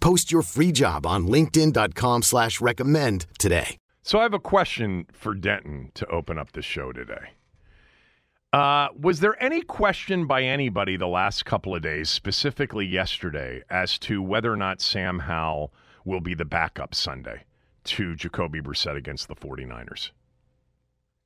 Post your free job on linkedin.com slash recommend today. So I have a question for Denton to open up the show today. Uh, was there any question by anybody the last couple of days, specifically yesterday, as to whether or not Sam Howell will be the backup Sunday to Jacoby Brissett against the 49ers?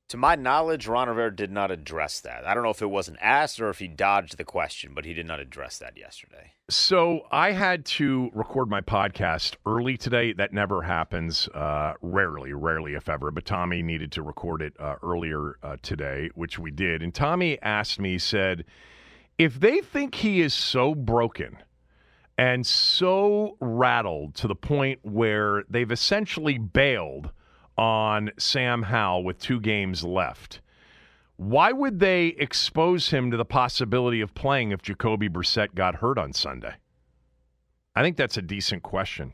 To my knowledge, Ron Rivera did not address that. I don't know if it wasn't asked or if he dodged the question, but he did not address that yesterday. So I had to record my podcast early today. That never happens. Uh, rarely, rarely, if ever. But Tommy needed to record it uh, earlier uh, today, which we did. And Tommy asked me, said, if they think he is so broken and so rattled to the point where they've essentially bailed – on Sam Howell with two games left. Why would they expose him to the possibility of playing if Jacoby Brissett got hurt on Sunday? I think that's a decent question.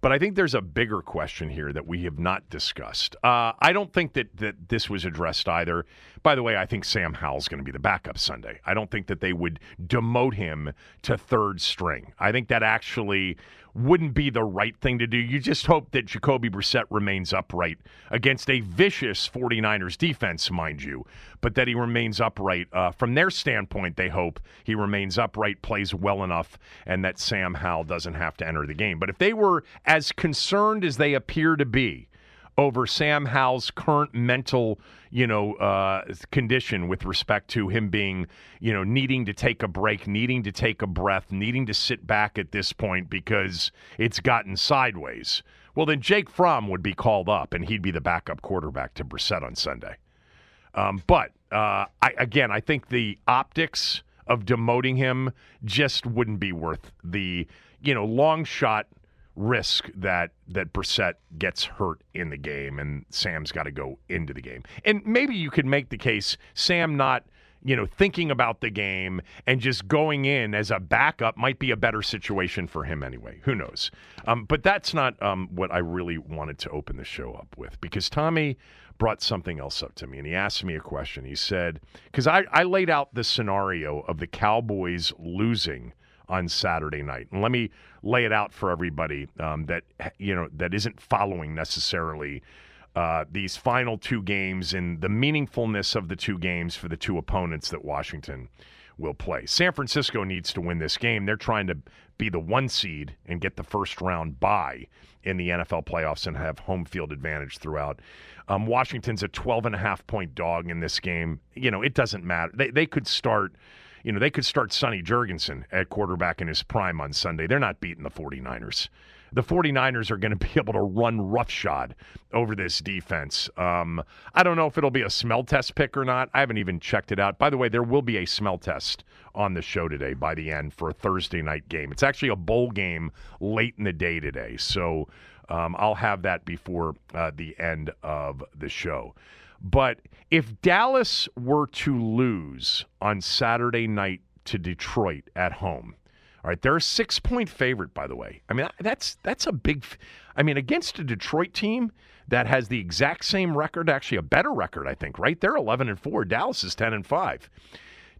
But I think there's a bigger question here that we have not discussed. Uh, I don't think that, that this was addressed either. By the way, I think Sam Howell's going to be the backup Sunday. I don't think that they would demote him to third string. I think that actually wouldn't be the right thing to do. You just hope that Jacoby Brissett remains upright against a vicious 49ers defense, mind you, but that he remains upright. Uh, from their standpoint, they hope he remains upright, plays well enough, and that Sam Howell doesn't have to enter the game. But if they were as concerned as they appear to be, over Sam Howell's current mental, you know, uh, condition with respect to him being, you know, needing to take a break, needing to take a breath, needing to sit back at this point because it's gotten sideways. Well, then Jake Fromm would be called up and he'd be the backup quarterback to Brissett on Sunday. Um, but uh, I, again, I think the optics of demoting him just wouldn't be worth the, you know, long shot risk that that Brissett gets hurt in the game and Sam's got to go into the game. And maybe you could make the case Sam not you know thinking about the game and just going in as a backup might be a better situation for him anyway. Who knows? Um, but that's not um, what I really wanted to open the show up with because Tommy brought something else up to me and he asked me a question. He said because I, I laid out the scenario of the Cowboys losing on Saturday night. And let me lay it out for everybody um, that you know that isn't following necessarily uh, these final two games and the meaningfulness of the two games for the two opponents that Washington will play. San Francisco needs to win this game. They're trying to be the one seed and get the first round bye in the NFL playoffs and have home field advantage throughout. Um, Washington's a 12 and a half point dog in this game. You know, it doesn't matter. They, they could start you know, they could start Sonny Jurgensen at quarterback in his prime on Sunday. They're not beating the 49ers. The 49ers are going to be able to run roughshod over this defense. Um, I don't know if it'll be a smell test pick or not. I haven't even checked it out. By the way, there will be a smell test on the show today by the end for a Thursday night game. It's actually a bowl game late in the day today. So um, I'll have that before uh, the end of the show. But if Dallas were to lose on Saturday night to Detroit at home, all right, they're a six point favorite, by the way. I mean, that's that's a big. I mean, against a Detroit team that has the exact same record, actually a better record, I think. Right? They're eleven and four. Dallas is ten and five.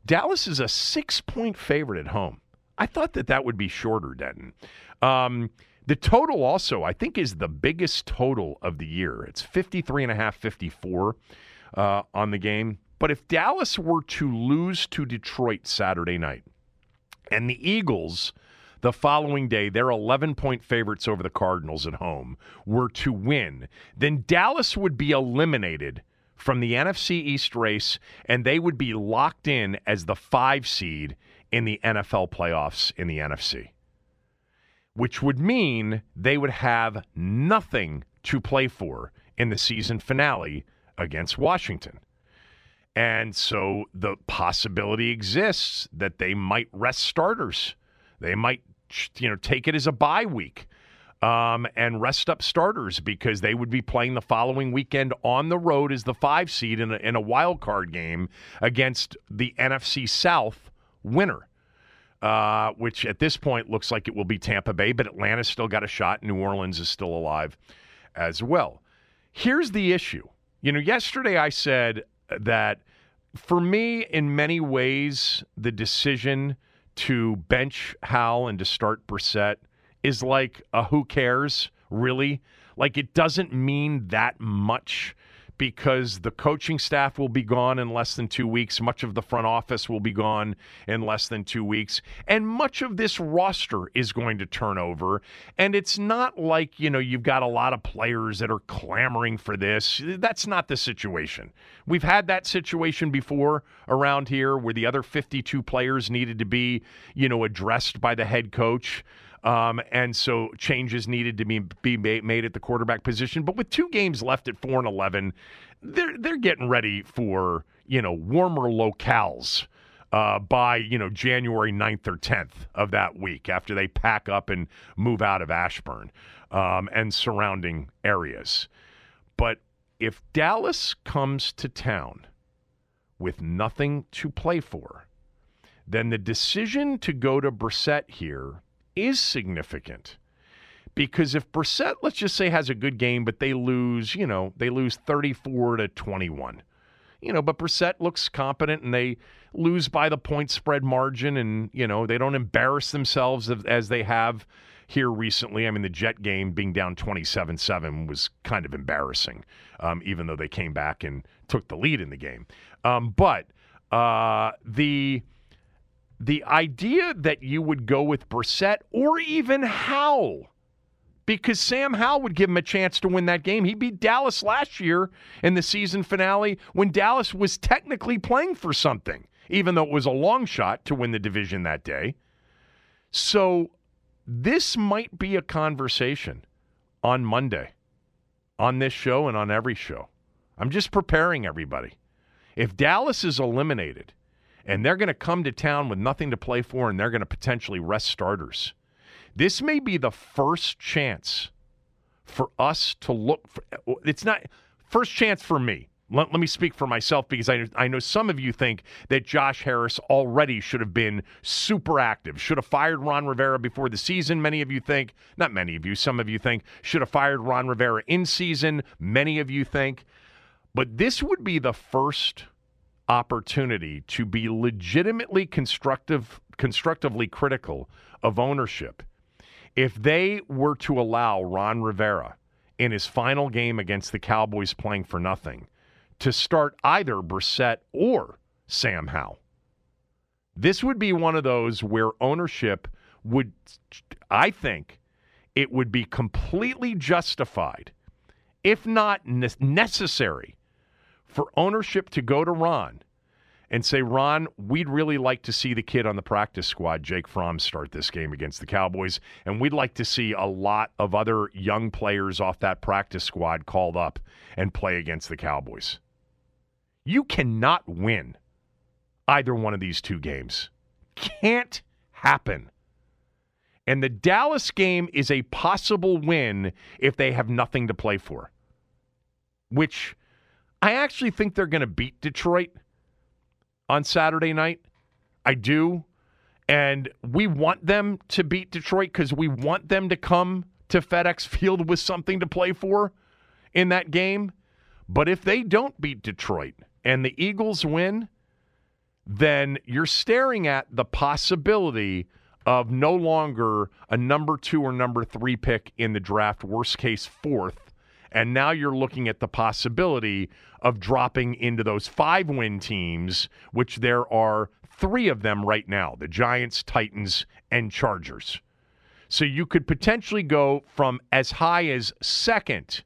Dallas is a six point favorite at home. I thought that that would be shorter, Denton. Um, the total also, I think, is the biggest total of the year. It's 53 and a half, 54 uh, on the game. But if Dallas were to lose to Detroit Saturday night and the Eagles the following day, they're 11 point favorites over the Cardinals at home, were to win, then Dallas would be eliminated from the NFC East race and they would be locked in as the five seed in the NFL playoffs in the NFC, which would mean they would have nothing to play for in the season finale against Washington. And so the possibility exists that they might rest starters. They might, you know, take it as a bye week um, and rest up starters because they would be playing the following weekend on the road as the five seed in a, in a wild card game against the NFC South winner. Uh, which at this point looks like it will be Tampa Bay, but Atlanta's still got a shot. New Orleans is still alive as well. Here's the issue. You know, yesterday I said that for me, in many ways, the decision to bench Howell and to start Brissett is like a who cares, really? Like it doesn't mean that much because the coaching staff will be gone in less than two weeks. Much of the front office will be gone in less than two weeks. And much of this roster is going to turn over. And it's not like, you know, you've got a lot of players that are clamoring for this. That's not the situation. We've had that situation before around here where the other 52 players needed to be, you know, addressed by the head coach. Um, and so changes needed to be, be made at the quarterback position. But with two games left at four and eleven, they're they're getting ready for you know warmer locales. Uh, by you know January 9th or 10th of that week after they pack up and move out of Ashburn um, and surrounding areas. But if Dallas comes to town with nothing to play for, then the decision to go to Brissett here is significant. Because if Brissett, let's just say, has a good game, but they lose, you know, they lose 34 to 21. You know, but Brissett looks competent and they lose by the point spread margin and, you know, they don't embarrass themselves as they have here recently. I mean, the Jet game being down 27 7 was kind of embarrassing, um, even though they came back and took the lead in the game. Um, but uh, the the idea that you would go with Brissett or even Howell, because Sam Howell would give him a chance to win that game. He beat Dallas last year in the season finale when Dallas was technically playing for something, even though it was a long shot to win the division that day. So this might be a conversation on Monday on this show and on every show. I'm just preparing everybody. If Dallas is eliminated, and they're going to come to town with nothing to play for and they're going to potentially rest starters. This may be the first chance for us to look for it's not first chance for me. Let, let me speak for myself because I, I know some of you think that Josh Harris already should have been super active, should have fired Ron Rivera before the season. Many of you think, not many of you, some of you think, should have fired Ron Rivera in season. Many of you think. But this would be the first opportunity to be legitimately constructive constructively critical of ownership if they were to allow Ron Rivera in his final game against the Cowboys playing for nothing to start either Brissett or Sam Howell. This would be one of those where ownership would, I think, it would be completely justified, if not necessary, for ownership to go to Ron and say, Ron, we'd really like to see the kid on the practice squad, Jake Fromm, start this game against the Cowboys. And we'd like to see a lot of other young players off that practice squad called up and play against the Cowboys. You cannot win either one of these two games. Can't happen. And the Dallas game is a possible win if they have nothing to play for, which I actually think they're going to beat Detroit on Saturday night. I do. And we want them to beat Detroit because we want them to come to FedEx Field with something to play for in that game. But if they don't beat Detroit and the Eagles win, then you're staring at the possibility of no longer a number two or number three pick in the draft, worst case, fourth, and now you're looking at the possibility of dropping into those five win teams, which there are three of them right now the Giants, Titans, and Chargers. So you could potentially go from as high as second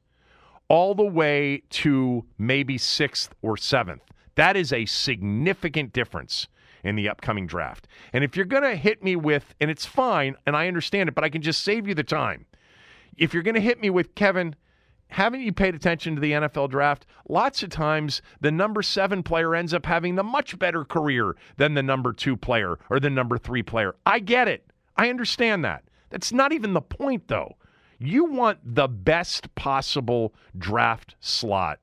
all the way to maybe sixth or seventh. That is a significant difference in the upcoming draft. And if you're going to hit me with, and it's fine, and I understand it, but I can just save you the time. If you're going to hit me with, Kevin, haven't you paid attention to the NFL draft? Lots of times the number seven player ends up having the much better career than the number two player or the number three player. I get it. I understand that. That's not even the point, though. You want the best possible draft slot,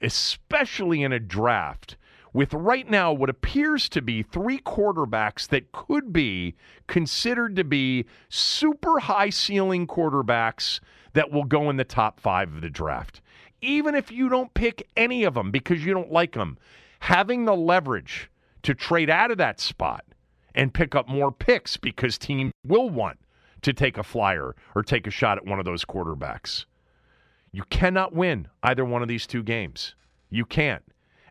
especially in a draft with right now what appears to be three quarterbacks that could be considered to be super high ceiling quarterbacks that will go in the top five of the draft. Even if you don't pick any of them because you don't like them, having the leverage to trade out of that spot and pick up more picks because teams will want to take a flyer or take a shot at one of those quarterbacks. You cannot win either one of these two games. You can't.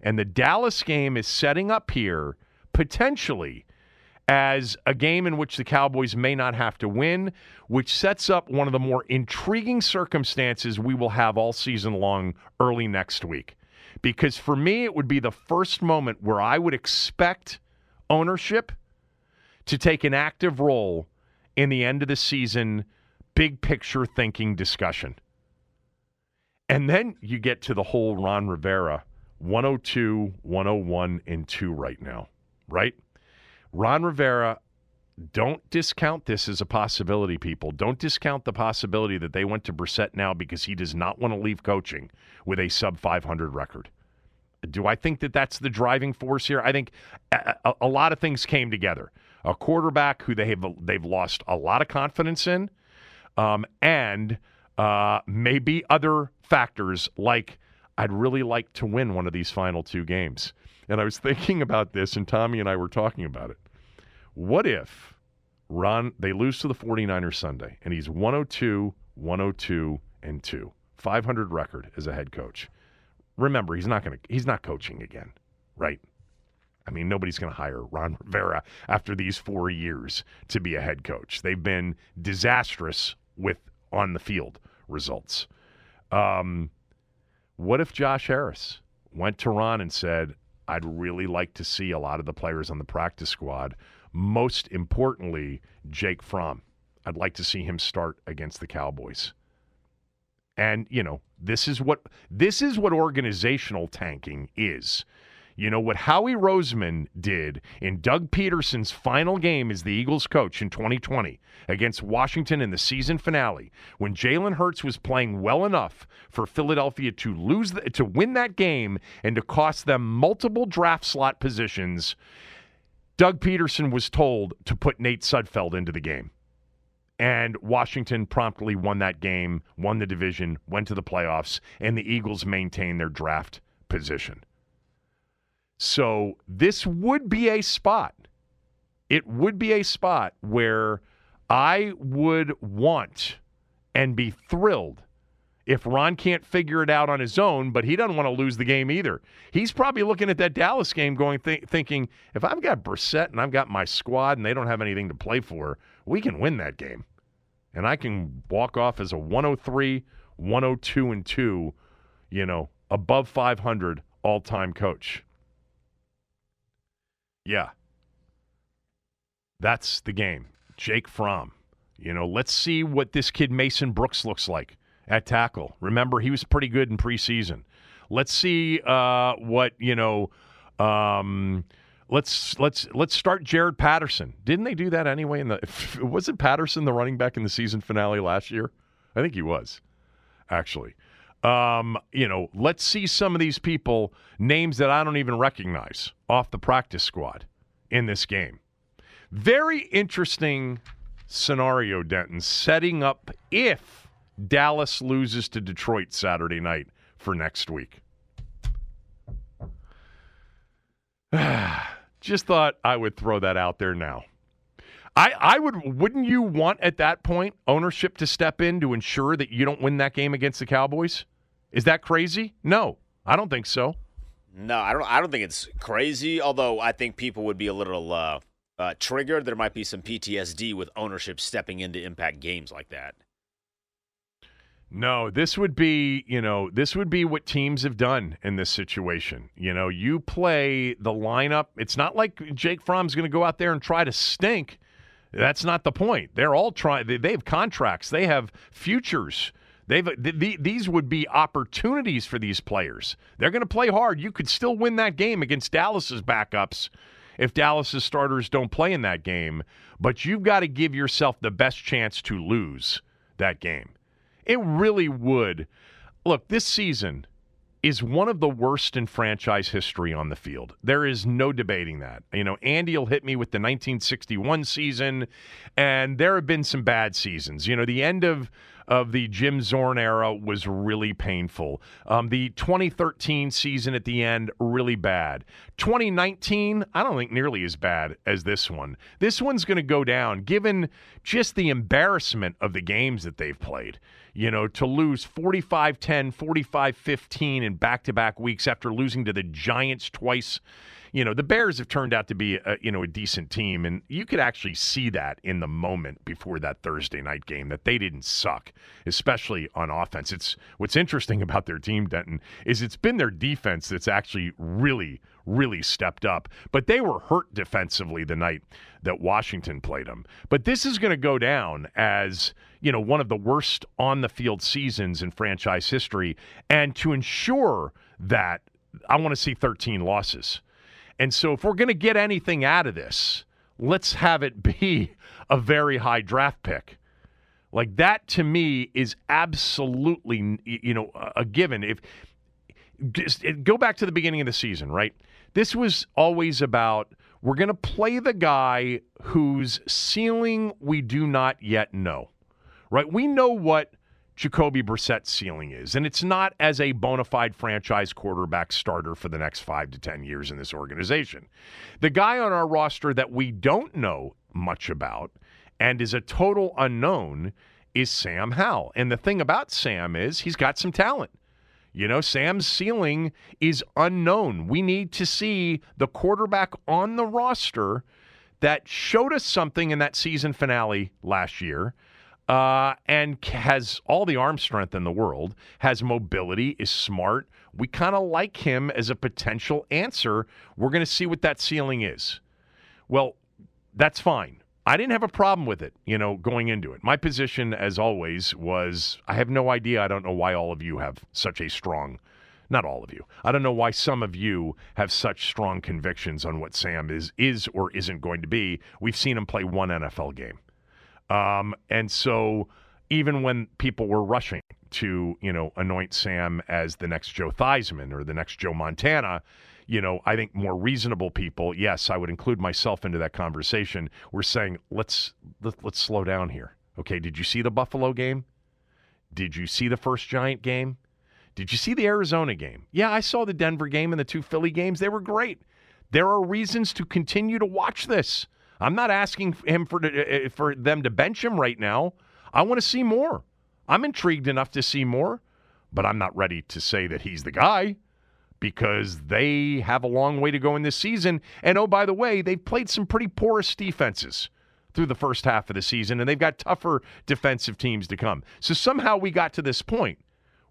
And the Dallas game is setting up here potentially as a game in which the Cowboys may not have to win, which sets up one of the more intriguing circumstances we will have all season long early next week. Because for me, it would be the first moment where I would expect ownership to take an active role in the end of the season big picture thinking discussion. And then you get to the whole Ron Rivera 102, 101, and 2 right now, right? Ron Rivera, don't discount this as a possibility, people. Don't discount the possibility that they went to Brissett now because he does not want to leave coaching with a sub 500 record. Do I think that that's the driving force here? I think a, a, a lot of things came together. A quarterback who they have they've lost a lot of confidence in, um, and uh, maybe other factors like I'd really like to win one of these final two games. And I was thinking about this, and Tommy and I were talking about it. What if Ron, they lose to the 49ers Sunday, and he's 102, 102, and 2, 500 record as a head coach. Remember, he's not going to, he's not coaching again, right? I mean, nobody's going to hire Ron Rivera after these four years to be a head coach. They've been disastrous with on the field results. Um, what if Josh Harris went to Ron and said, I'd really like to see a lot of the players on the practice squad. Most importantly, Jake Fromm. I'd like to see him start against the Cowboys. And, you know, this is what this is what organizational tanking is. You know what Howie Roseman did in Doug Pederson's final game as the Eagles coach in 2020 against Washington in the season finale, when Jalen Hurts was playing well enough for Philadelphia to lose the, to win that game and to cost them multiple draft slot positions. Doug Peterson was told to put Nate Sudfeld into the game. And Washington promptly won that game, won the division, went to the playoffs, and the Eagles maintained their draft position. So this would be a spot. It would be a spot where I would want and be thrilled if Ron can't figure it out on his own, but he doesn't want to lose the game either. He's probably looking at that Dallas game going th- thinking, if I've got Brissett and I've got my squad and they don't have anything to play for, we can win that game. And I can walk off as a 103, 102 and 2, you know, above 500 all-time coach. Yeah. That's the game. Jake Fromm. You know, let's see what this kid Mason Brooks looks like at tackle. Remember, he was pretty good in preseason. Let's see uh, what you know. Um, let's let's let's start Jaret Patterson. Didn't they do that anyway? In the was it Patterson the running back in the season finale last year? I think he was actually. Um, you know, let's see some of these people, names that I don't even recognize, off the practice squad in this game. Very interesting scenario, Denton, setting up if Dallas loses to Detroit Saturday night for next week. Just thought I would throw that out there now. I, I would wouldn't you want at that point ownership to step in to ensure that you don't win that game against the Cowboys? Is that crazy? No, I don't think so. No, I don't. I don't think it's crazy. Although I think people would be a little uh, uh, triggered, there might be some PTSD with ownership stepping into impact games like that. No, this would be, you know, this would be what teams have done in this situation. You know, you play the lineup. It's not like Jake Fromm's going to go out there and try to stink. That's not the point. They're all trying. They, they have contracts. They have futures. They've uh, th- these would be opportunities for these players. They're going to play hard. You could still win that game against Dallas's backups if Dallas's starters don't play in that game, but you've got to give yourself the best chance to lose that game. It really would. Look, this season is one of the worst in franchise history on the field. There is no debating that. You know, Andy will hit me with the 1961 season, and there have been some bad seasons. You know, the end of of the Jim Zorn era was really painful. Um, the 2013 season at the end, really bad. 2019, I don't think nearly as bad as this one. This one's going to go down given just the embarrassment of the games that they've played you know, to lose 45 10, 45 15 in back to back weeks after losing to the Giants twice. You know, the Bears have turned out to be, a, you know, a decent team. And you could actually see that in the moment before that Thursday night game that they didn't suck, especially on offense. It's what's interesting about their team, Denton, is it's been their defense that's actually really, really stepped up. But they were hurt defensively the night that Washington played them. But this is going to go down as you know, one of the worst on the field seasons in franchise history. And to ensure that, I want to see 13 losses. And so if we're going to get anything out of this, let's have it be a very high draft pick. Like that to me is absolutely, you know, a given. If just go back to the beginning of the season, right? This was always about we're going to play the guy whose ceiling we do not yet know right? We know what Jacoby Brissett's ceiling is, and it's not as a bona fide franchise quarterback starter for the next five to 10 years in this organization. The guy on our roster that we don't know much about and is a total unknown is Sam Howell. And the thing about Sam is he's got some talent. You know, Sam's ceiling is unknown. We need to see the quarterback on the roster that showed us something in that season finale last year uh, and has all the arm strength in the world, has mobility, is smart. We kind of like him as a potential answer. We're going to see what that ceiling is. Well, that's fine. I didn't have a problem with it, you know, going into it. My position, as always, was I have no idea. I don't know why all of you have such a strong, not all of you. I don't know why some of you have such strong convictions on what Sam is is or isn't going to be. We've seen him play one NFL game. Um, and so even when people were rushing to, you know, anoint Sam as the next Joe Theismann or the next Joe Montana, you know, I think more reasonable people, yes, I would include myself into that conversation, were saying, let's let, us let us slow down here. Okay, did you see the Buffalo game? Did you see the first Giant game? Did you see the Arizona game? Yeah, I saw the Denver game and the two Philly games. They were great. There are reasons to continue to watch this. I'm not asking him for uh, for them to bench him right now. I want to see more. I'm intrigued enough to see more, but I'm not ready to say that he's the guy because they have a long way to go in this season. And oh, by the way, they've played some pretty porous defenses through the first half of the season, and they've got tougher defensive teams to come. So somehow we got to this point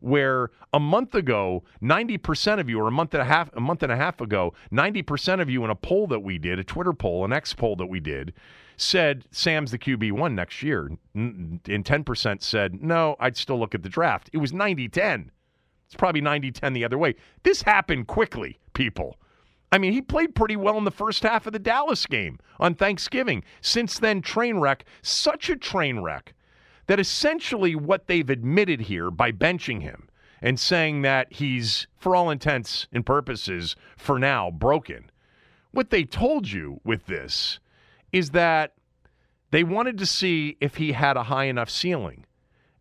where a month ago, 90% of you, or a month and a half, a month and a half ago, 90% of you in a poll that we did, a Twitter poll, an X poll that we did, said Sam's the QB one next year. And 10% said, no, I'd still look at the draft. It was 90 10. It's probably 90 10 the other way. This happened quickly, people. I mean, he played pretty well in the first half of the Dallas game on Thanksgiving. Since then, train wreck, such a train wreck that essentially what they've admitted here by benching him and saying that he's, for all intents and purposes, for now, broken. What they told you with this is that they wanted to see if he had a high enough ceiling.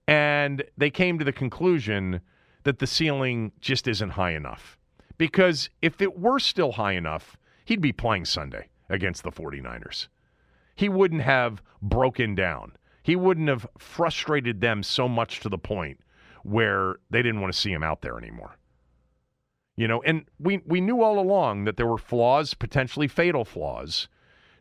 And they came to the conclusion that the ceiling just isn't high enough. Because if it were still high enough, he'd be playing Sunday against the 49ers. He wouldn't have broken down he wouldn't have frustrated them so much to the point where they didn't want to see him out there anymore. You know, and we we knew all along that there were flaws, potentially fatal flaws.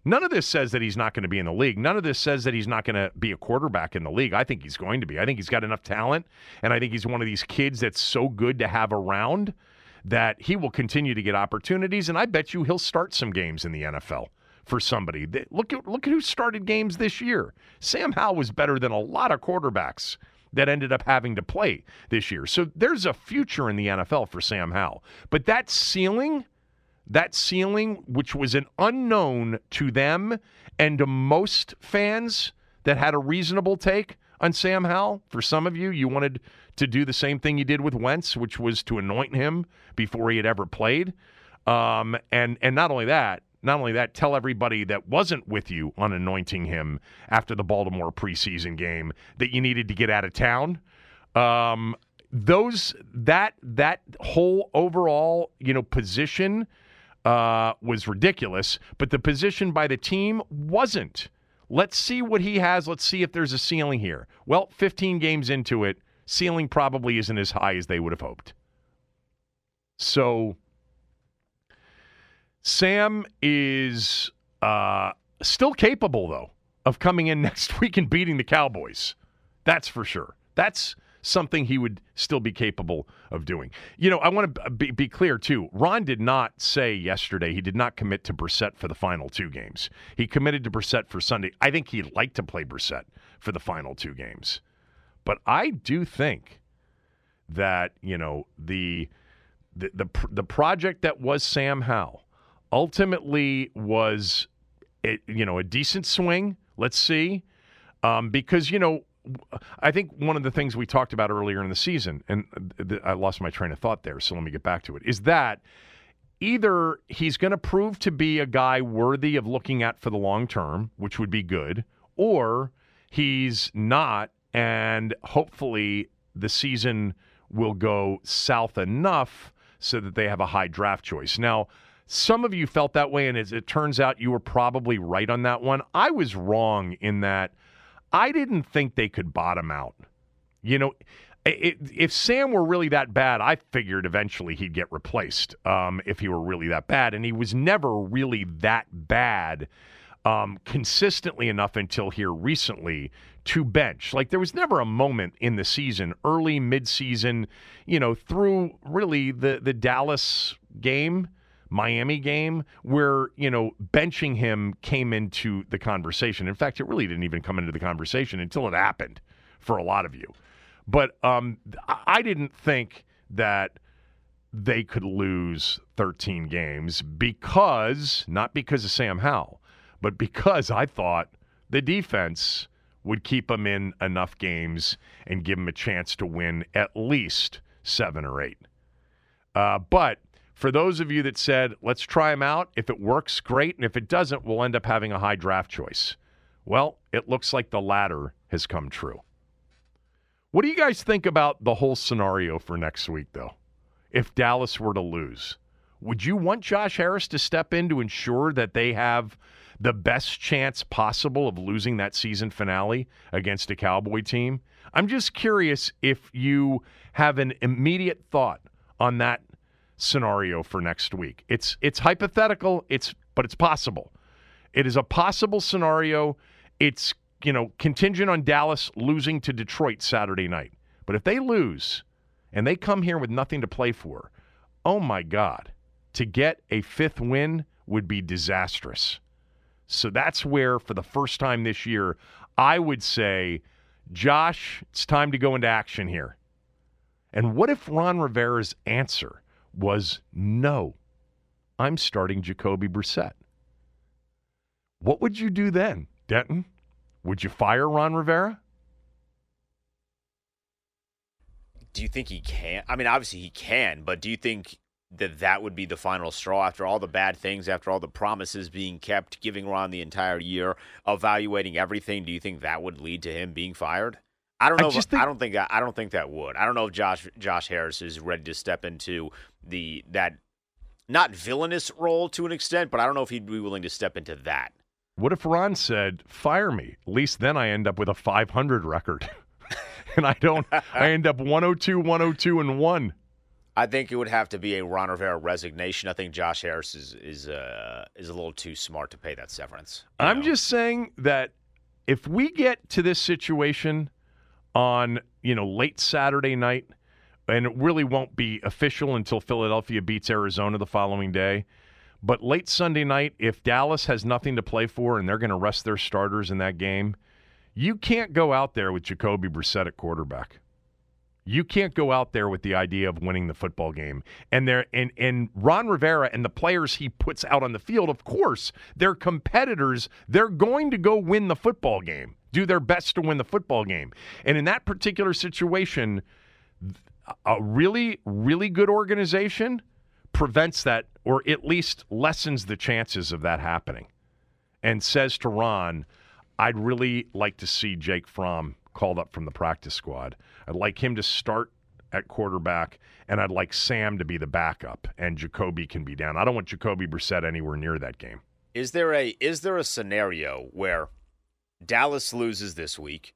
None of this says that he's not going to be in the league. None of this says that he's not going to be a quarterback in the league. I think he's going to be. I think he's got enough talent, and I think he's one of these kids that's so good to have around that he will continue to get opportunities, and I bet you he'll start some games in the NFL for somebody. Look at look at who started games this year. Sam Howell was better than a lot of quarterbacks that ended up having to play this year. So there's a future in the NFL for Sam Howell. But that ceiling that ceiling, which was an unknown to them and to most fans that had a reasonable take on Sam Howell. For some of you, you wanted to do the same thing you did with Wentz, which was to anoint him before he had ever played. Um, and and not only that, not only that, tell everybody that wasn't with you on anointing him after the Baltimore preseason game that you needed to get out of town. Um, those that that whole overall you know position uh, was ridiculous, but the position by the team wasn't. Let's see what he has. Let's see if there's a ceiling here. Well, 15 games into it, ceiling probably isn't as high as they would have hoped. So, Sam is uh, still capable, though, of coming in next week and beating the Cowboys. That's for sure. That's something he would still be capable of doing. You know, I want to be, be, clear too. Ron did not say yesterday he did not commit to Brissett for the final two games. He committed to Brissett for Sunday. I think he'd like to play Brissett for the final two games, but I do think that you know the the the, the project that was Sam Howell ultimately was a, you know a decent swing. Let's see. Um, because you know I think one of the things we talked about earlier in the season, and I lost my train of thought there, so let me get back to it, is that either he's going to prove to be a guy worthy of looking at for the long term, which would be good, or he's not, and hopefully the season will go south enough so that they have a high draft choice. Now, some of you felt that way, and as it turns out, you were probably right on that one. I was wrong in that – I didn't think they could bottom out. You know, it, if Sam were really that bad, I figured eventually he'd get replaced um, if he were really that bad. And he was never really that bad um, consistently enough until here recently to bench. Like there was never a moment in the season, early, mid-season, you know, through really the the Dallas game Miami game where, you know, benching him came into the conversation. In fact, it really didn't even come into the conversation until it happened for a lot of you. But um, I didn't think that they could lose 13 games because, not because of Sam Howell, but because I thought the defense would keep them in enough games and give them a chance to win at least seven or eight. Uh, but for those of you that said, let's try him out, if it works, great. And if it doesn't, we'll end up having a high draft choice. Well, it looks like the latter has come true. What do you guys think about the whole scenario for next week, though? If Dallas were to lose, would you want Josh Harris to step in to ensure that they have the best chance possible of losing that season finale against a Cowboy team? I'm just curious if you have an immediate thought on that scenario for next week. It's it's hypothetical, it's but it's possible. It is a possible scenario. It's, you know, contingent on Dallas losing to Detroit Saturday night. But if they lose and they come here with nothing to play for, oh my god, to get a fifth win would be disastrous. So that's where for the first time this year, I would say, Josh, it's time to go into action here. And what if Ron Rivera's answer was no, I'm starting Jacoby Brissett. What would you do then, Denton? Would you fire Ron Rivera? Do you think he can? I mean, obviously he can, but do you think that that would be the final straw after all the bad things, after all the promises being kept, giving Ron the entire year, evaluating everything? Do you think that would lead to him being fired? I don't know. I, if, think, I don't think that, I don't think that would. I don't know if Josh Josh Harris is ready to step into the that not villainous role to an extent, but I don't know if he'd be willing to step into that. What if Ron said, "Fire me"? At least then I end up with a 500 record, and I don't. I end up 102, 102, and one. I think it would have to be a Ron Rivera resignation. I think Josh Harris is is uh, is a little too smart to pay that severance. I'm know? just saying that if we get to this situation on, you know, late Saturday night, and it really won't be official until Philadelphia beats Arizona the following day. But late Sunday night, if Dallas has nothing to play for and they're going to rest their starters in that game, you can't go out there with Jacoby Brissett at quarterback. You can't go out there with the idea of winning the football game. And there and and Ron Rivera and the players he puts out on the field, of course, they're competitors. They're going to go win the football game. Do their best to win the football game. And in that particular situation, a really really good organization prevents that or at least lessens the chances of that happening. And says to Ron, I'd really like to see Jake Fromm called up from the practice squad. I'd like him to start at quarterback, and I'd like Sam to be the backup, and Jacoby can be down. I don't want Jacoby Brissett anywhere near that game. Is there a is there a scenario where Dallas loses this week?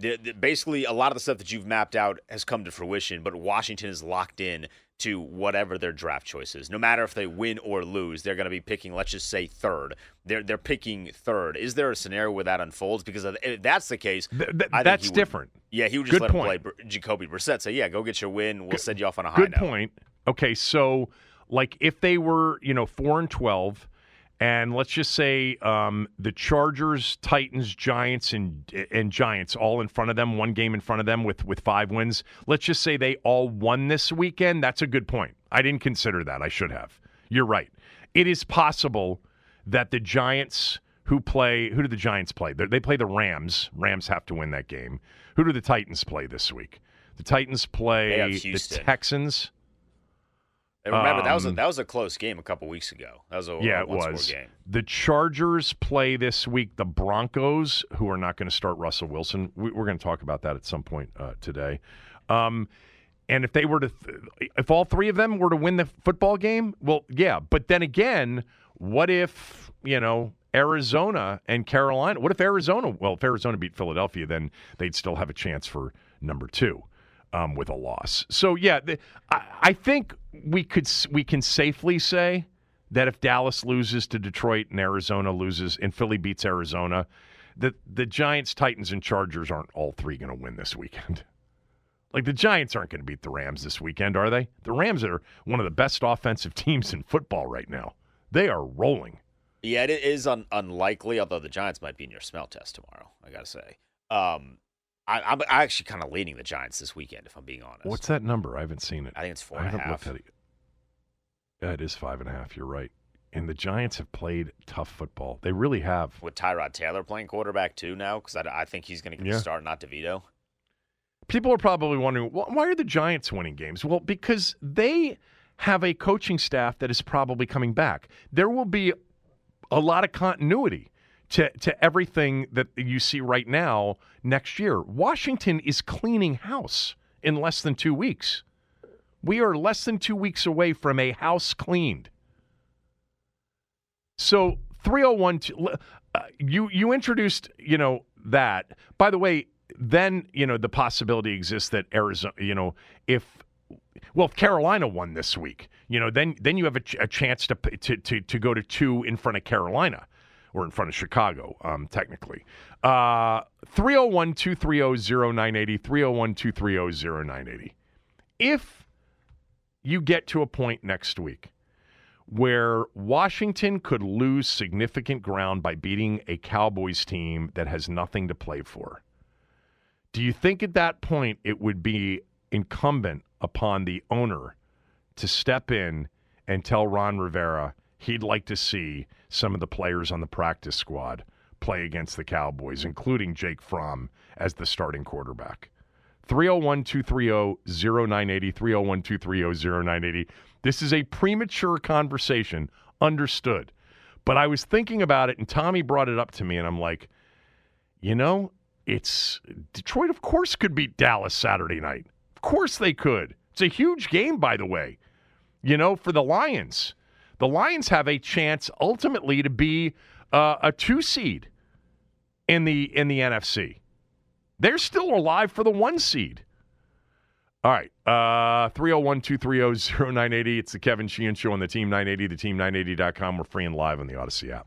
The, the, basically, a lot of the stuff that you've mapped out has come to fruition, but Washington is locked in to whatever their draft choice is. No matter if they win or lose, they're going to be picking, let's just say, third. They're they're picking third. Is there a scenario where that unfolds? Because if that's the case, Th- th- that's would- different. Yeah, he would just Good let point. him play Br- Jacoby Brissett. Say, yeah, go get your win. We'll Good- send you off on a high Good note. point. Okay, so like if they were, you know, four and twelve, and let's just say um, the Chargers, Titans, Giants, and and Giants all in front of them, one game in front of them with with five wins. Let's just say they all won this weekend. That's a good point. I didn't consider that. I should have. You're right. It is possible that the Giants who play who do the Giants play? They they play the Rams. Rams have to win that game. Who do the Titans play this week? The Titans play the Texans. And remember, that was a, Um, that was a close game a couple weeks ago. That was a Yeah, a it was. game. The Chargers play this week the Broncos, who are not going to start Russell Wilson. We, we're going to talk about that at some point uh, today. Um, and if they were to, th- if all three of them were to win the football game, well, yeah. But then again, what if you know Arizona and Carolina? What if Arizona? Well, if Arizona beat Philadelphia, then they'd still have a chance for number two um, with a loss. So yeah, the, I, I think we could we can safely say that if Dallas loses to Detroit and Arizona loses and Philly beats Arizona, that the Giants, Titans, and Chargers aren't all three going to win this weekend. Like the Giants aren't going to beat the Rams this weekend, are they? The Rams are one of the best offensive teams in football right now. They are rolling. Yeah, it is un- unlikely. Although the Giants might be in your smell test tomorrow. I gotta say. Um, I, I'm actually kind of leaning the Giants this weekend, if I'm being honest. What's that number? I haven't seen it. I think it's four I and a half. looked at it. Yeah, it is five and a half. You're right. And the Giants have played tough football. They really have. With Tyrod Taylor playing quarterback too now, because I, I think he's going to get Yeah. the start, not DeVito. People are probably wondering "Wh- why are the Giants winning games? Well, because they have a coaching staff that is probably coming back. There will be a lot of continuity to, to everything that you see right now next year. Washington is cleaning house in less than two weeks. We are less than two weeks away from a house cleaned. So 301 to- uh, you you introduced, you know, that. By the way, then, you know, the possibility exists that Arizona, you know, if well, if Carolina won this week, you know, then then you have a, ch- a chance to, to to to go to two in front of Carolina or in front of Chicago, um, technically. Uh 301 230 0980 301 230 0980. If you get to a point next week where Washington could lose significant ground by beating a Cowboys team that has nothing to play for. Do you think at that point it would be incumbent upon the owner to step in and tell Ron Rivera he'd like to see some of the players on the practice squad play against the Cowboys, including Jake Fromm as the starting quarterback? 301 230 0980. 301 230 0980. This is a premature conversation, understood. But I was thinking about it, and Tommy brought it up to me, and I'm like, you know, it's Detroit, of course, could beat Dallas Saturday night. Of course they could. It's a huge game, by the way, you know, for the Lions. The Lions have a chance ultimately to be uh, a two seed in the in the NFC. They're still alive for the one seed. All right. Uh 301-230-0980. It's the Kevin Sheehan Show on the Team 980, the team980.com. We're free and live on the Audacy app.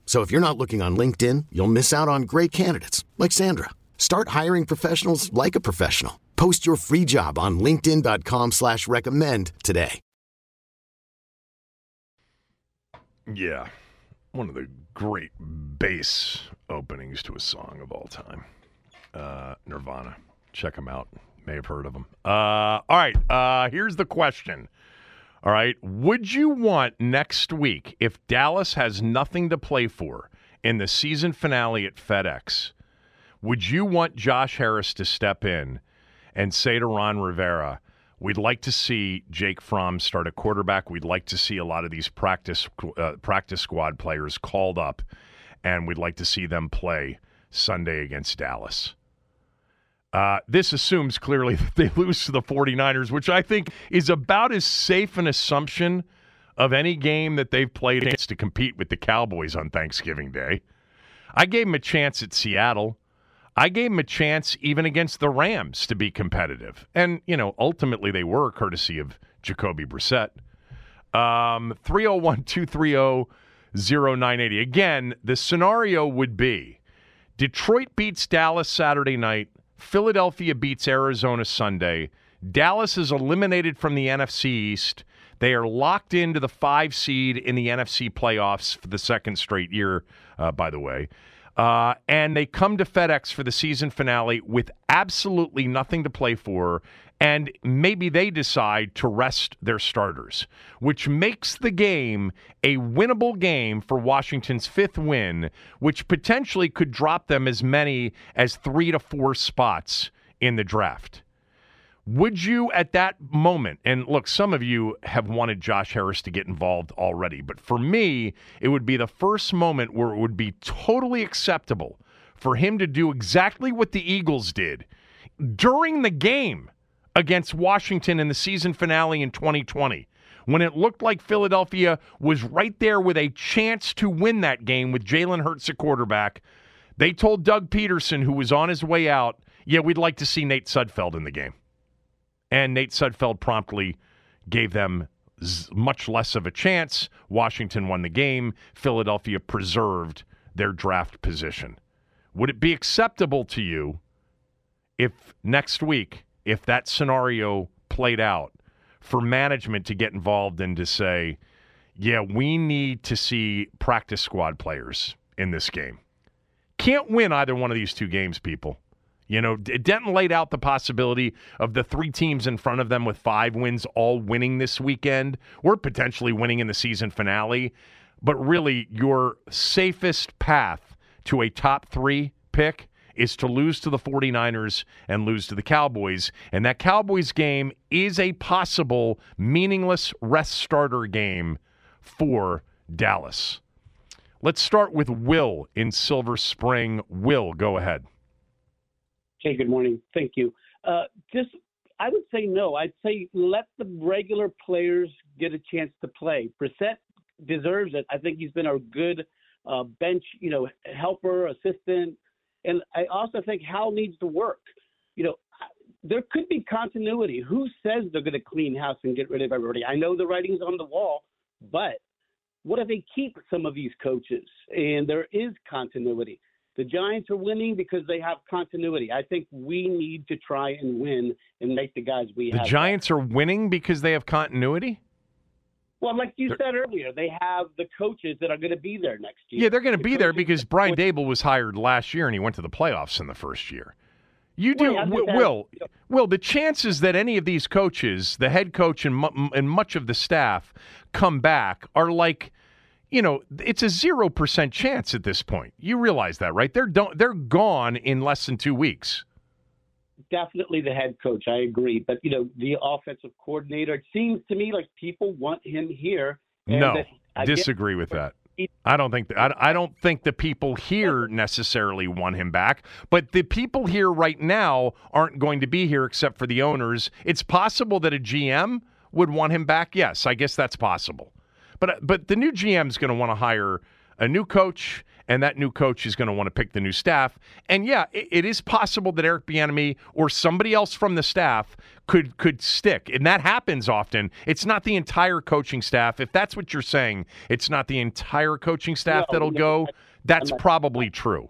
So if you're not looking on LinkedIn, you'll miss out on great candidates like Sandra. Start hiring professionals like a professional. Post your free job on LinkedIn.com slash recommend today. Yeah. One of the great bass openings to a song of all time. Uh, Nirvana. Check them out. May have heard of them. Uh, all right. Uh, here's the question. All right. Would you want next week, if Dallas has nothing to play for in the season finale at FedEx, would you want Josh Harris to step in and say to Ron Rivera, We'd like to see Jake Fromm start a quarterback. We'd like to see a lot of these practice uh, practice squad players called up, and we'd like to see them play Sunday against Dallas. Uh, this assumes clearly that they lose to the 49ers, which I think is about as safe an assumption of any game that they've played against to compete with the Cowboys on Thanksgiving Day. I gave them a chance at Seattle. I gave them a chance even against the Rams to be competitive. And, you know, ultimately they were, courtesy of Jacoby Brissett. Um, 301 230 0980. Again, the scenario would be Detroit beats Dallas Saturday night. Philadelphia beats Arizona Sunday. Dallas is eliminated from the NFC East. They are locked into the five seed in the NFC playoffs for the second straight year, uh, by the way. Uh, and they come to FedEx for the season finale with absolutely nothing to play for and maybe they decide to rest their starters, which makes the game a winnable game for Washington's fifth win, which potentially could drop them as many as three to four spots in the draft. Would you, at that moment, and look, some of you have wanted Josh Harris to get involved already, but for me, it would be the first moment where it would be totally acceptable for him to do exactly what the Eagles did during the game against Washington in the season finale in 2020 when it looked like Philadelphia was right there with a chance to win that game with Jalen Hurts at quarterback. They told Doug Pederson, who was on his way out, yeah, we'd like to see Nate Sudfeld in the game. And Nate Sudfeld promptly gave them much less of a chance. Washington won the game. Philadelphia preserved their draft position. Would it be acceptable to you if next week if that scenario played out for management to get involved and to say, yeah, we need to see practice squad players in this game. Can't win either one of these two games, people. You know, Denton laid out the possibility of the three teams in front of them with five wins all winning this weekend or potentially winning in the season finale. But really, your safest path to a top three pick is to lose to the 49ers and lose to the Cowboys. And that Cowboys game is a possible meaningless rest starter game for Dallas. Let's start with Will in Silver Spring. Will, go ahead. Hey, good morning. Thank you. Uh, just I would say no. I'd say let the regular players get a chance to play. Brissett deserves it. I think he's been a good uh, bench, you know, helper, assistant, and I also think Howell needs to work. You know, there could be continuity. Who says they're going to clean house and get rid of everybody? I know the writing's on the wall, but what if they keep some of these coaches and there is continuity? The Giants are winning because they have continuity. I think we need to try and win and make the guys we the have. The Giants are winning because they have continuity? Well, like you said earlier, they have the coaches that are going to be there next year. Yeah, they're going to the be there because Brian Daboll was hired last year and he went to the playoffs in the first year. You do, Will, Will. Will, the chances that any of these coaches, the head coach and and much of the staff, come back are like, you know, it's a zero percent chance at this point. You realize that, right? They're don't, they're gone in less than two weeks. Definitely the head coach. I agree, but you know the offensive coordinator. It seems to me like people want him here. and No, that- I disagree with that. I don't think I, I don't think the people here necessarily want him back, but the people here right now aren't going to be here except for the owners. It's possible that a GM would want him back. Yes, I guess that's possible. But uh, but the new GM is going to want to hire a new coach, and that new coach is going to want to pick the new staff. And yeah, it, it is possible that Eric Bieniemy or somebody else from the staff could could stick, and that happens often. It's not the entire coaching staff. If that's what you're saying, it's not the entire coaching staff No, that'll no, go. That's probably true.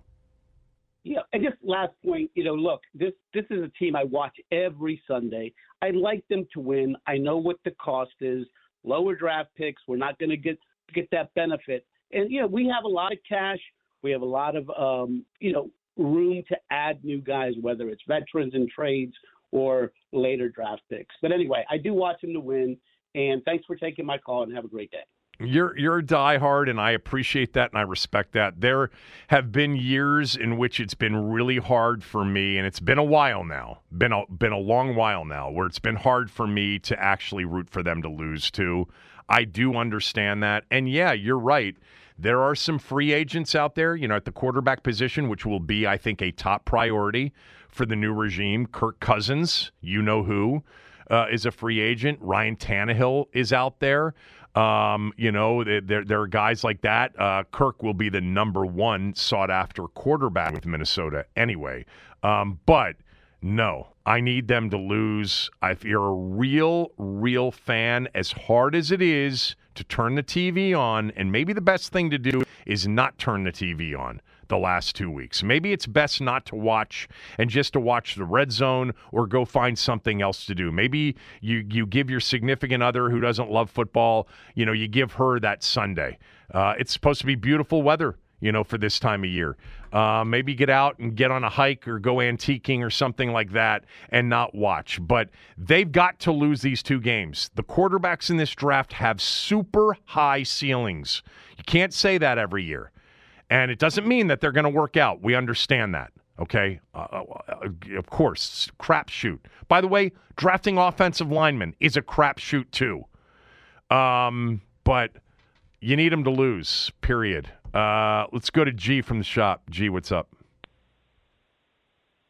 Yeah, and just last point, you know, look, this this is a team I watch every Sunday. I like them to win. I know what the cost is. Lower draft picks, we're not going to get get that benefit. And you know, we have a lot of cash. We have a lot of um, you know room to add new guys, whether it's veterans and trades or later draft picks. But anyway, I do watch them to win. And thanks for taking my call and have a great day. You're you're diehard, and I appreciate that and I respect that. There have been years in which it's been really hard for me, and it's been a while now, been a been a long while now, where it's been hard for me to actually root for them to lose to. I do understand that, and yeah, you're right. There are some free agents out there, you know, at the quarterback position, which will be, I think, a top priority for the new regime. Kirk Cousins, you know who uh, is a free agent. Ryan Tannehill is out there. Um, you know, there, there, are guys like that. Uh, Kirk will be the number one sought after quarterback with Minnesota anyway. Um, but no, I need them to lose. If you're a real, real fan, as hard as it is to turn the TV on, and maybe the best thing to do is not turn the TV on the last two weeks. Maybe it's best not to watch and just to watch the red zone or go find something else to do. Maybe you you give your significant other who doesn't love football, you know, you give her that Sunday. Uh, it's supposed to be beautiful weather, you know, for this time of year. Uh, maybe get out and get on a hike or go antiquing or something like that and not watch. But they've got to lose these two games. The quarterbacks in this draft have super high ceilings. You can't say that every year. And it doesn't mean that they're going to work out. We understand that. Okay. Uh, uh, of course, crapshoot. By the way, drafting offensive linemen is a crapshoot too. Um, but you need them to lose. Period. Uh, let's go to G from the shop. G, what's up?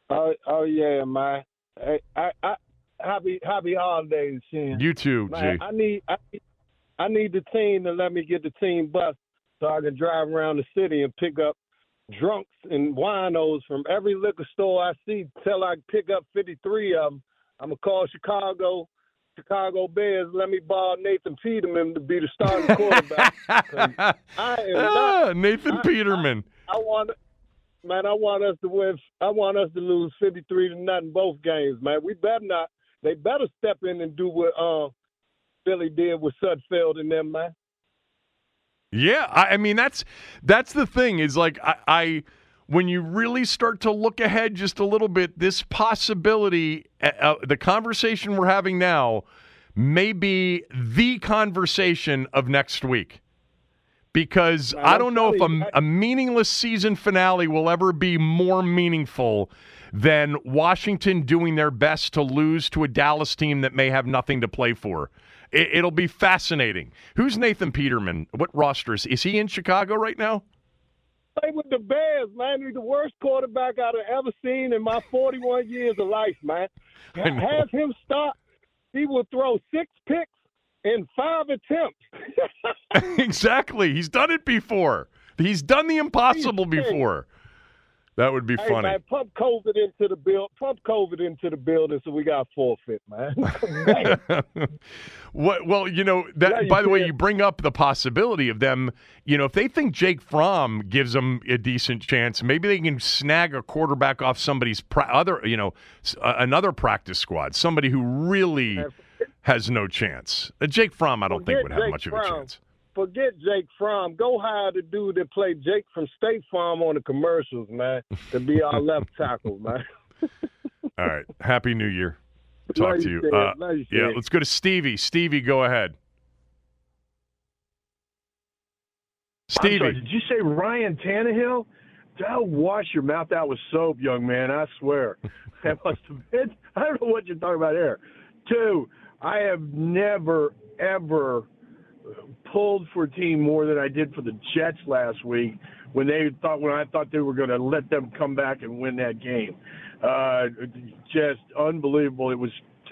Oh, oh yeah, man. Hey, I, I, happy happy holidays, Shin. You too, Man, G. I need I, need- I need the team to let me get the team bus so I can drive around the city and pick up drunks and winos from every liquor store I see till I pick up 53 of them. I'm to call Chicago, Chicago Bears, let me borrow Nathan Peterman to be the starting quarterback. I am not, Ah, Nathan I- Peterman. I want, man, I want us to win. I want us to lose 53 to nothing both games, man. We better not. They better step in and do what uh, Philly did with Sudfeld and them, man. Yeah, I, I mean that's that's the thing is like I, I when you really start to look ahead just a little bit, this possibility, uh, uh, the conversation we're having now, may be the conversation of next week. Because I don't know if a, a meaningless season finale will ever be more meaningful than Washington doing their best to lose to a Dallas team that may have nothing to play for. It, it'll be fascinating. Who's Nathan Peterman? What roster is is he in Chicago right now? Play with the Bears, man. He's the worst quarterback I've ever seen in my 41 years of life, man. Have him stop. He will throw six picks in five attempts. exactly. He's done it before. He's done the impossible before. That would be Hey, funny. man, pump COVID into the build. Pump COVID into the building, so we got forfeit, man. what? Well, you know that. Yeah, you by the way, you bring up the possibility of them. You know, if they think Jake Fromm gives them a decent chance, maybe they can snag a quarterback off somebody's pra- other. You know, s- uh, another practice squad, somebody who really has no chance. Uh, Jake Fromm, I don't think Forget would have Jake much of a chance. Forget Jake Fromm. Go hire the dude that played Jake from State Farm on the commercials, man, to be our left tackle, man. All right. Happy New Year. Talk Love to you, you. Uh, Love you, yeah, Sid. let's go to Stevie. Stevie, go ahead. I'm sorry, Stevie. did you say Ryan Tannehill? Don't wash your mouth out with soap, young man. I swear. That must have been. I don't know what you're talking about here. Two, I have never, ever pulled for a team more than I did for the Jets last week when they thought when I thought they were going to let them come back and win that game. Uh, just unbelievable. It was.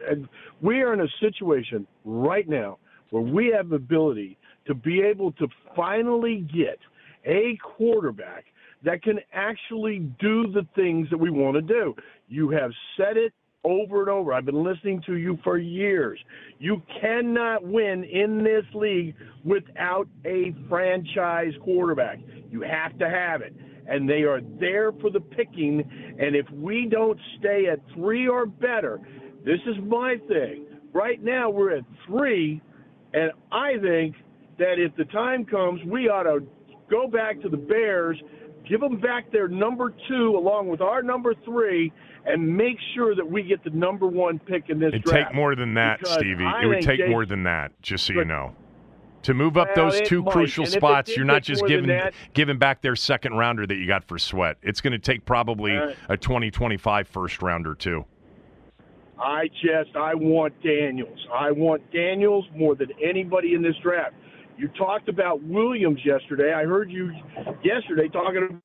And we are in a situation right now where we have the ability to be able to finally get a quarterback that can actually do the things that we want to do. You have said it over and over. I've been listening to you for years. You cannot win in this league without a franchise quarterback. You have to have it. And they are there for the picking. And if we don't stay at three or better, this is my thing. Right now, we're at three, and I think that if the time comes, we ought to go back to the Bears, give them back their number two along with our number three, and make sure that we get the number one pick in this draft. It'd draft. take more than that, Stevie. I It would take more than that, just so you know. To move up Well, those two might. crucial And spots, you're not just giving that- giving back their second rounder that you got for Sweat. It's going to take probably right. a 2025 first rounder too. I just I want Daniels. I want Daniels more than anybody in this draft. You talked about Williams yesterday. I heard you yesterday talking about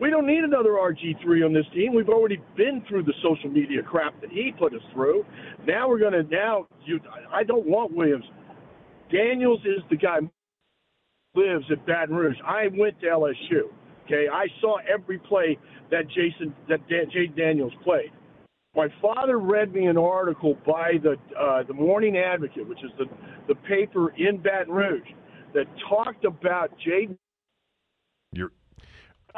we don't need another RG3 on this team. We've already been through the social media crap that he put us through. Now we're going to now you I don't want Williams. Daniels is the guy lives at Baton Rouge. I went to LSU. Okay, I saw every play that Jason that Dan, Jay Daniels played. My father read me an article by the uh, the Morning Advocate, which is the the paper in Baton Rouge, that talked about Jay. You're.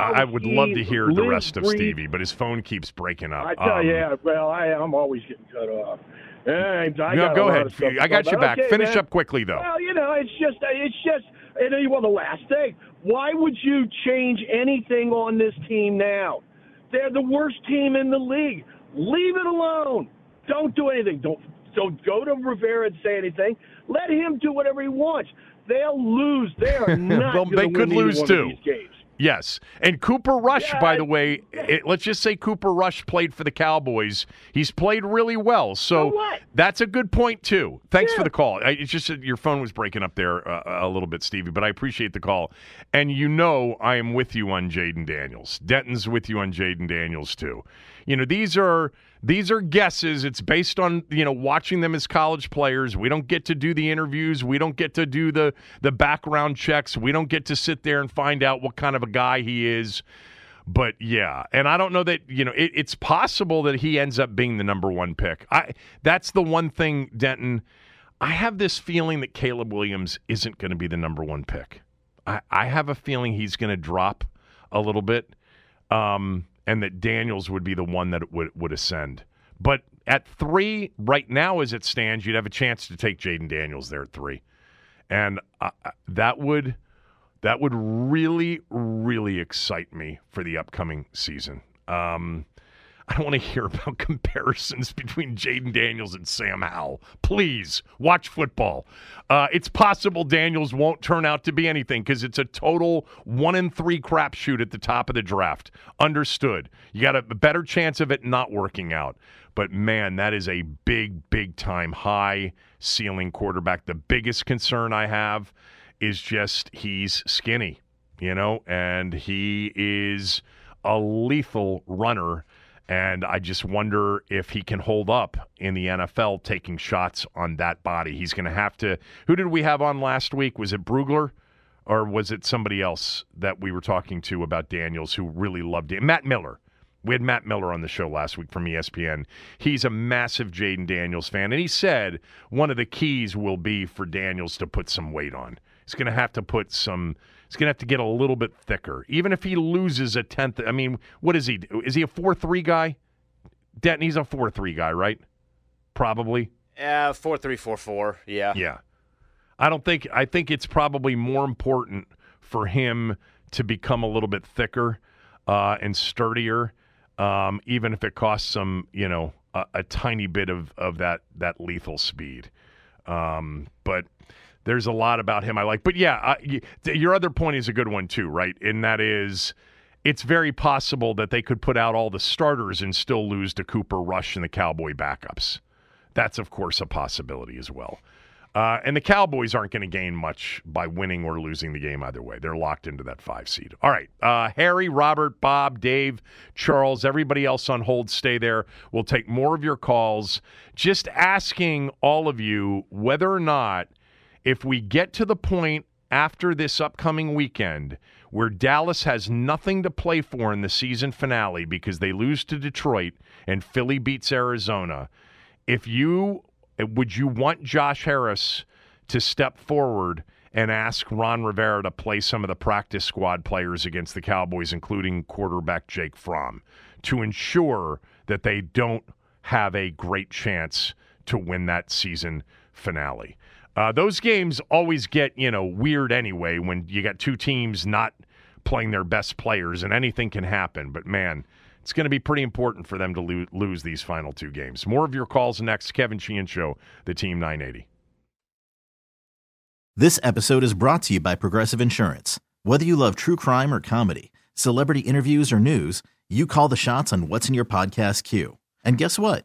I I would love to hear the rest of Stevie, but his phone keeps breaking up. I tell Um, you, yeah, well, I, I'm always getting cut off. Eh, I no, got go ahead. of stuff to I got you back. Okay, Finish man. up quickly though. Well, you know, it's just, it's just, and well, the last thing. Why would you change anything on this team now? They're the worst team in the league. Leave it alone. Don't do anything. Don't don't go to Rivera and say anything. Let him do whatever he wants. They'll lose. They are not. Well, they could lose too. Yes. And Cooper Rush, Yeah, by the way, it, let's just say Cooper Rush played for the Cowboys. He's played really well. So that's a good point, too. Thanks for the call. I, it's just that your phone was breaking up there uh, a little bit, Stevie, but I appreciate the call. And you know I am with you on Jayden Daniels. Denton's with you on Jayden Daniels, too. You know, these are. These are guesses. It's based on you know watching them as college players. We don't get to do the interviews. We don't get to do the the background checks. We don't get to sit there and find out what kind of a guy he is. But yeah, and I don't know that you know it, it's possible that he ends up being the number one pick. I that's the one thing, Denton. I have this feeling that Caleb Williams isn't going to be the number one pick. I, I have a feeling he's going to drop a little bit, um, and that Daniels would be the one that would would ascend. But at three right now, as it stands, you'd have a chance to take Jayden Daniels there at three, and uh, that would that would really really excite me for the upcoming season. Um, I don't want to hear about comparisons between Jayden Daniels and Sam Howell. Please watch football. Uh, it's possible Daniels won't turn out to be anything because it's a total one in three crapshoot at the top of the draft. Understood. You got a better chance of it not working out. But man, that is a big, big time high ceiling quarterback. The biggest concern I have is just he's skinny. you know, and he is a lethal runner. And I just wonder if he can hold up in the NFL taking shots on that body. He's going to have to. Who did we have on last week? Was it Brugler? Or was it somebody else that we were talking to about Daniels who really loved it? Matt Miller. We had Matt Miller on the show last week from ESPN. He's a massive Jayden Daniels fan, and he said one of the keys will be for Daniels to put some weight on. He's going to have to put some. He's going to have to get a little bit thicker, even if he loses a tenth. I mean, what is he? Is he a four three guy? Denton, he's a four three guy, right? Probably. Yeah, four three four four. Yeah. Yeah. I don't think. I think it's probably more important for him to become a little bit thicker uh, and sturdier um, even if it costs some, you know, a, a, tiny bit of, of that that lethal speed. Um, but there's a lot about him I like. But yeah, I, your other point is a good one too, right? And that is, it's very possible that they could put out all the starters and still lose to Cooper Rush and the Cowboy backups. That's of course a possibility as well. Uh, and the Cowboys aren't going to gain much by winning or losing the game either way. They're locked into that five seed. All right. Uh, Harry, Robert, Bob, Dave, Charles, everybody else on hold, stay there. We'll take more of your calls. Just asking all of you whether or not, if we get to the point after this upcoming weekend where Dallas has nothing to play for in the season finale because they lose to Detroit and Philly beats Arizona, if you would you want Josh Harris to step forward and ask Ron Rivera to play some of the practice squad players against the Cowboys, including quarterback Jake Fromm, to ensure that they don't have a great chance to win that season finale? Uh, those games always get you know weird anyway when you got two teams not playing their best players and anything can happen. But man, it's going to be pretty important for them to lo- lose these final two games. More of your calls next. Kevin Sheehan Show, the Team 980. This episode is brought to you by Progressive Insurance. Whether you love true crime or comedy, celebrity interviews or news, you call the shots on what's in your podcast queue. And guess what?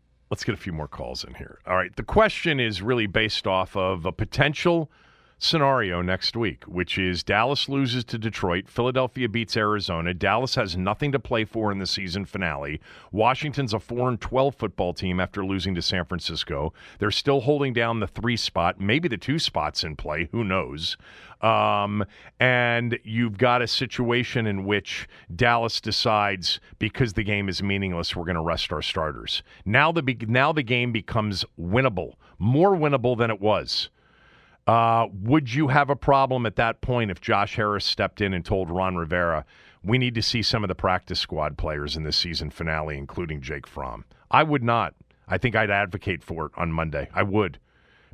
let's get a few more calls in here. All right. The question is really based off of a potential scenario next week, which is Dallas loses to Detroit, Philadelphia beats Arizona, Dallas has nothing to play for in the season finale. Washington's a 4 and 12 football team after losing to San Francisco. They're still holding down the 3 spot, maybe the 2 spots in play, who knows. Um, and you've got a situation in which Dallas decides because the game is meaningless, we're going to rest our starters. Now the now the game becomes winnable, more winnable than it was. Uh, would you have a problem at that point if Josh Harris stepped in and told Ron Rivera, we need to see some of the practice squad players in this season finale, including Jake Fromm? I would not. I think I'd advocate for it on Monday. I would,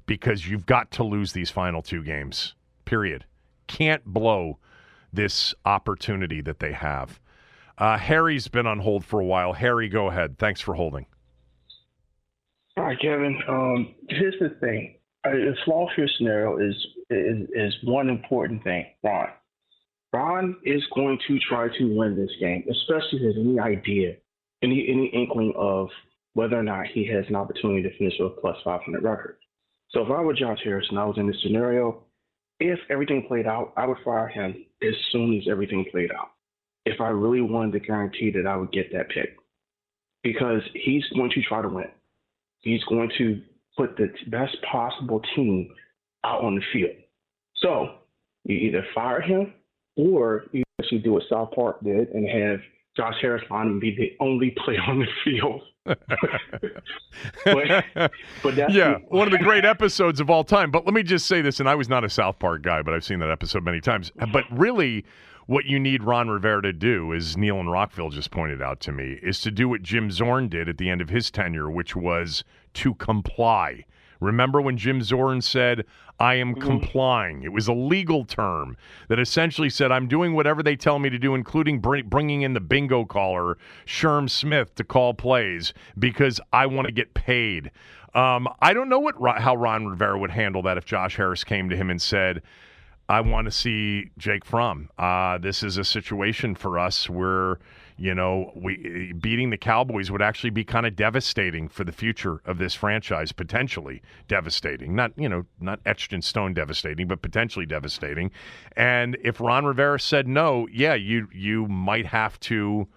because you've got to lose these final two games, period. Can't blow this opportunity that they have. Uh, Harry's been on hold for a while. Harry, go ahead. Thanks for holding. Hi, Kevin. Um, here's the thing a small field scenario is, is is one important thing. Ron, Ron is going to try to win this game, especially if there's any idea, any any inkling of whether or not he has an opportunity to finish with a plus 500 record. So if I were Josh Harris and I was in this scenario, if everything played out, I would fire him as soon as everything played out. If I really wanted to guarantee that I would get that pick, because he's going to try to win. He's going to put the best possible team out on the field. So you either fire him or you actually do what South Park did and have Josh Harris on and be the only player on the field. but, but yeah, one of the great episodes of all time. But let me just say this, and I was not a South Park guy, but I've seen that episode many times. But really, what you need Ron Rivera to do, as Neil and Rockville just pointed out to me, is to do what Jim Zorn did at the end of his tenure, which was to comply. Remember when Jim Zorn said, I am mm-hmm. complying? It was a legal term that essentially said, I'm doing whatever they tell me to do, including bring, bringing in the bingo caller, Sherm Smith, to call plays because I want to get paid. Um, I don't know what how Ron Rivera would handle that if Josh Harris came to him and said, I want to see Jake Fromm. Uh, this is a situation for us where you know we beating the Cowboys would actually be kind of devastating for the future of this franchise. Potentially devastating, not you know not etched in stone devastating, but potentially devastating. And if Ron Rivera said no, yeah, you you might have to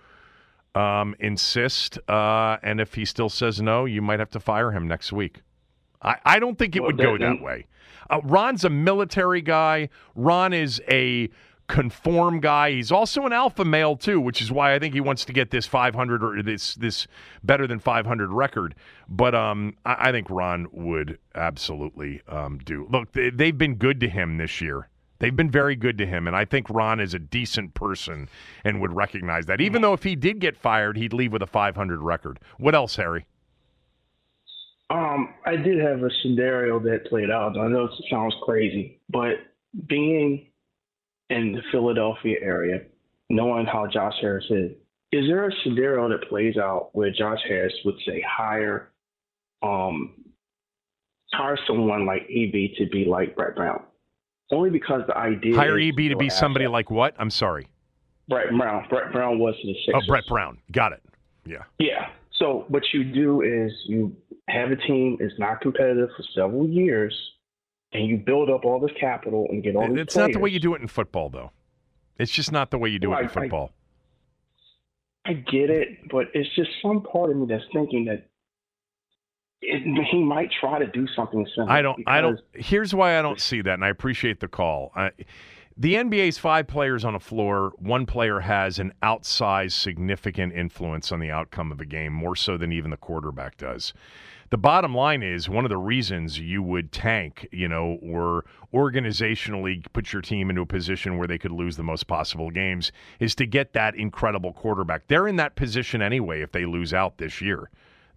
um, insist. Uh, and if he still says no, you might have to fire him next week. I, I don't think it well, would go that way. Uh, Ron's a military guy. Ron is a conform guy. He's also an alpha male too, which is why I think he wants to get this 500 or this this better than 500 record. But um, I, I think Ron would absolutely um, do. Look, they, they've been good to him this year. They've been very good to him, and I think Ron is a decent person and would recognize that. Even though if he did get fired, he'd leave with a 500 record. What else, Harry? Um, I did have a scenario that played out. I know it sounds crazy, but being in the Philadelphia area, knowing how Josh Harris is, is there a scenario that plays out where Josh Harris would say hire, um, hire someone like EB to be like Brett Brown? Only because the idea hire EB to be somebody like what? I'm sorry. Brett Brown. Brett Brown was the Sixers. Oh, Brett Brown. Got it. Yeah. Yeah. So what you do is you have a team is not competitive for several years, and you build up all this capital and get all these. It's not the way you do it in football, though. It's just not the way you do well, it in I, football. I, I, get it, but it's just some part of me that's thinking that it, he might try to do something similar. I don't. I don't. Here's why I don't see that, and I appreciate the call. I, the NBA's five players on a floor. One player has an outsized, significant influence on the outcome of a game, more so than even the quarterback does. The bottom line is one of the reasons you would tank, you know, or organizationally put your team into a position where they could lose the most possible games is to get that incredible quarterback. They're in that position anyway if they lose out this year.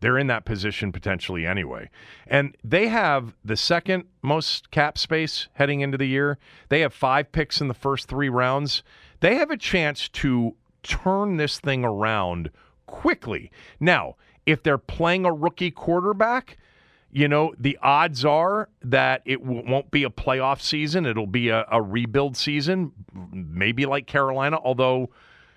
They're in that position potentially anyway. And they have the second most cap space heading into the year. They have five picks in the first three rounds. They have a chance to turn this thing around quickly. Now, if they're playing a rookie quarterback, you know, the odds are that it w- won't be a playoff season. It'll be a, a rebuild season, maybe like Carolina, although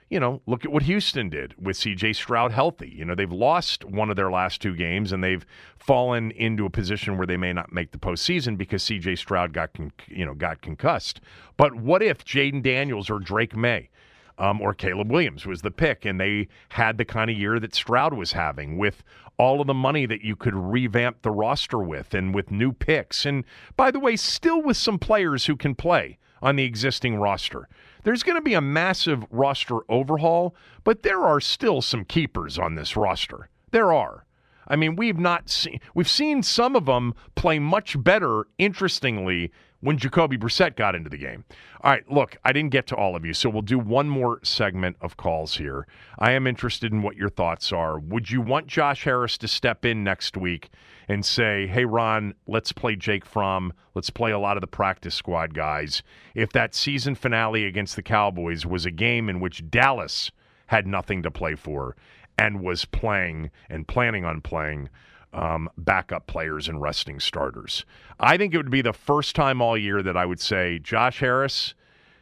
you know, look at what Houston did with CJ Stroud healthy. You know, they've lost one of their last two games and they've fallen into a position where they may not make the postseason because CJ Stroud got, con- you know, got concussed. But what if Jayden Daniels or Drake Maye? um, or Caleb Williams was the pick and they had the kind of year that Stroud was having with all of the money that you could revamp the roster with and with new picks. And by the way, still with some players who can play on the existing roster. There's going to be a massive roster overhaul, but there are still some keepers on this roster. There are. I mean, we've not seen we've seen some of them play much better interestingly when Jacoby Brissett got into the game. All right, look, I didn't get to all of you, so we'll do one more segment of calls here. I am interested in what your thoughts are. Would you want Josh Harris to step in next week and say, hey, Ron, let's play Jake Fromm. Let's play a lot of the practice squad guys. If that season finale against the Cowboys was a game in which Dallas had nothing to play for and was playing and planning on playing um, backup players and resting starters. I think it would be the first time all year that I would say, Josh Harris,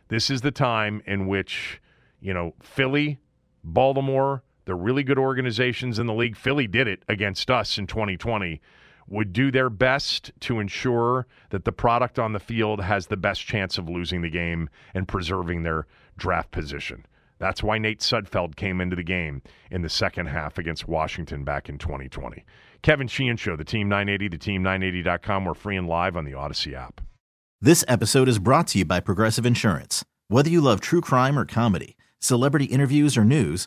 This is the time in which, you know, Philly, Baltimore, the really good organizations in the league, Philly did it against us in 2020, would do their best to ensure that the product on the field has the best chance of losing the game and preserving their draft position. That's why Nate Sudfeld came into the game in the second half against Washington back in 2020. Kevin Sheehan Show, the Team 980, the Team980.com. We're free and live on the Audacy app. This episode is brought to you by Progressive Insurance. Whether you love true crime or comedy, celebrity interviews or news,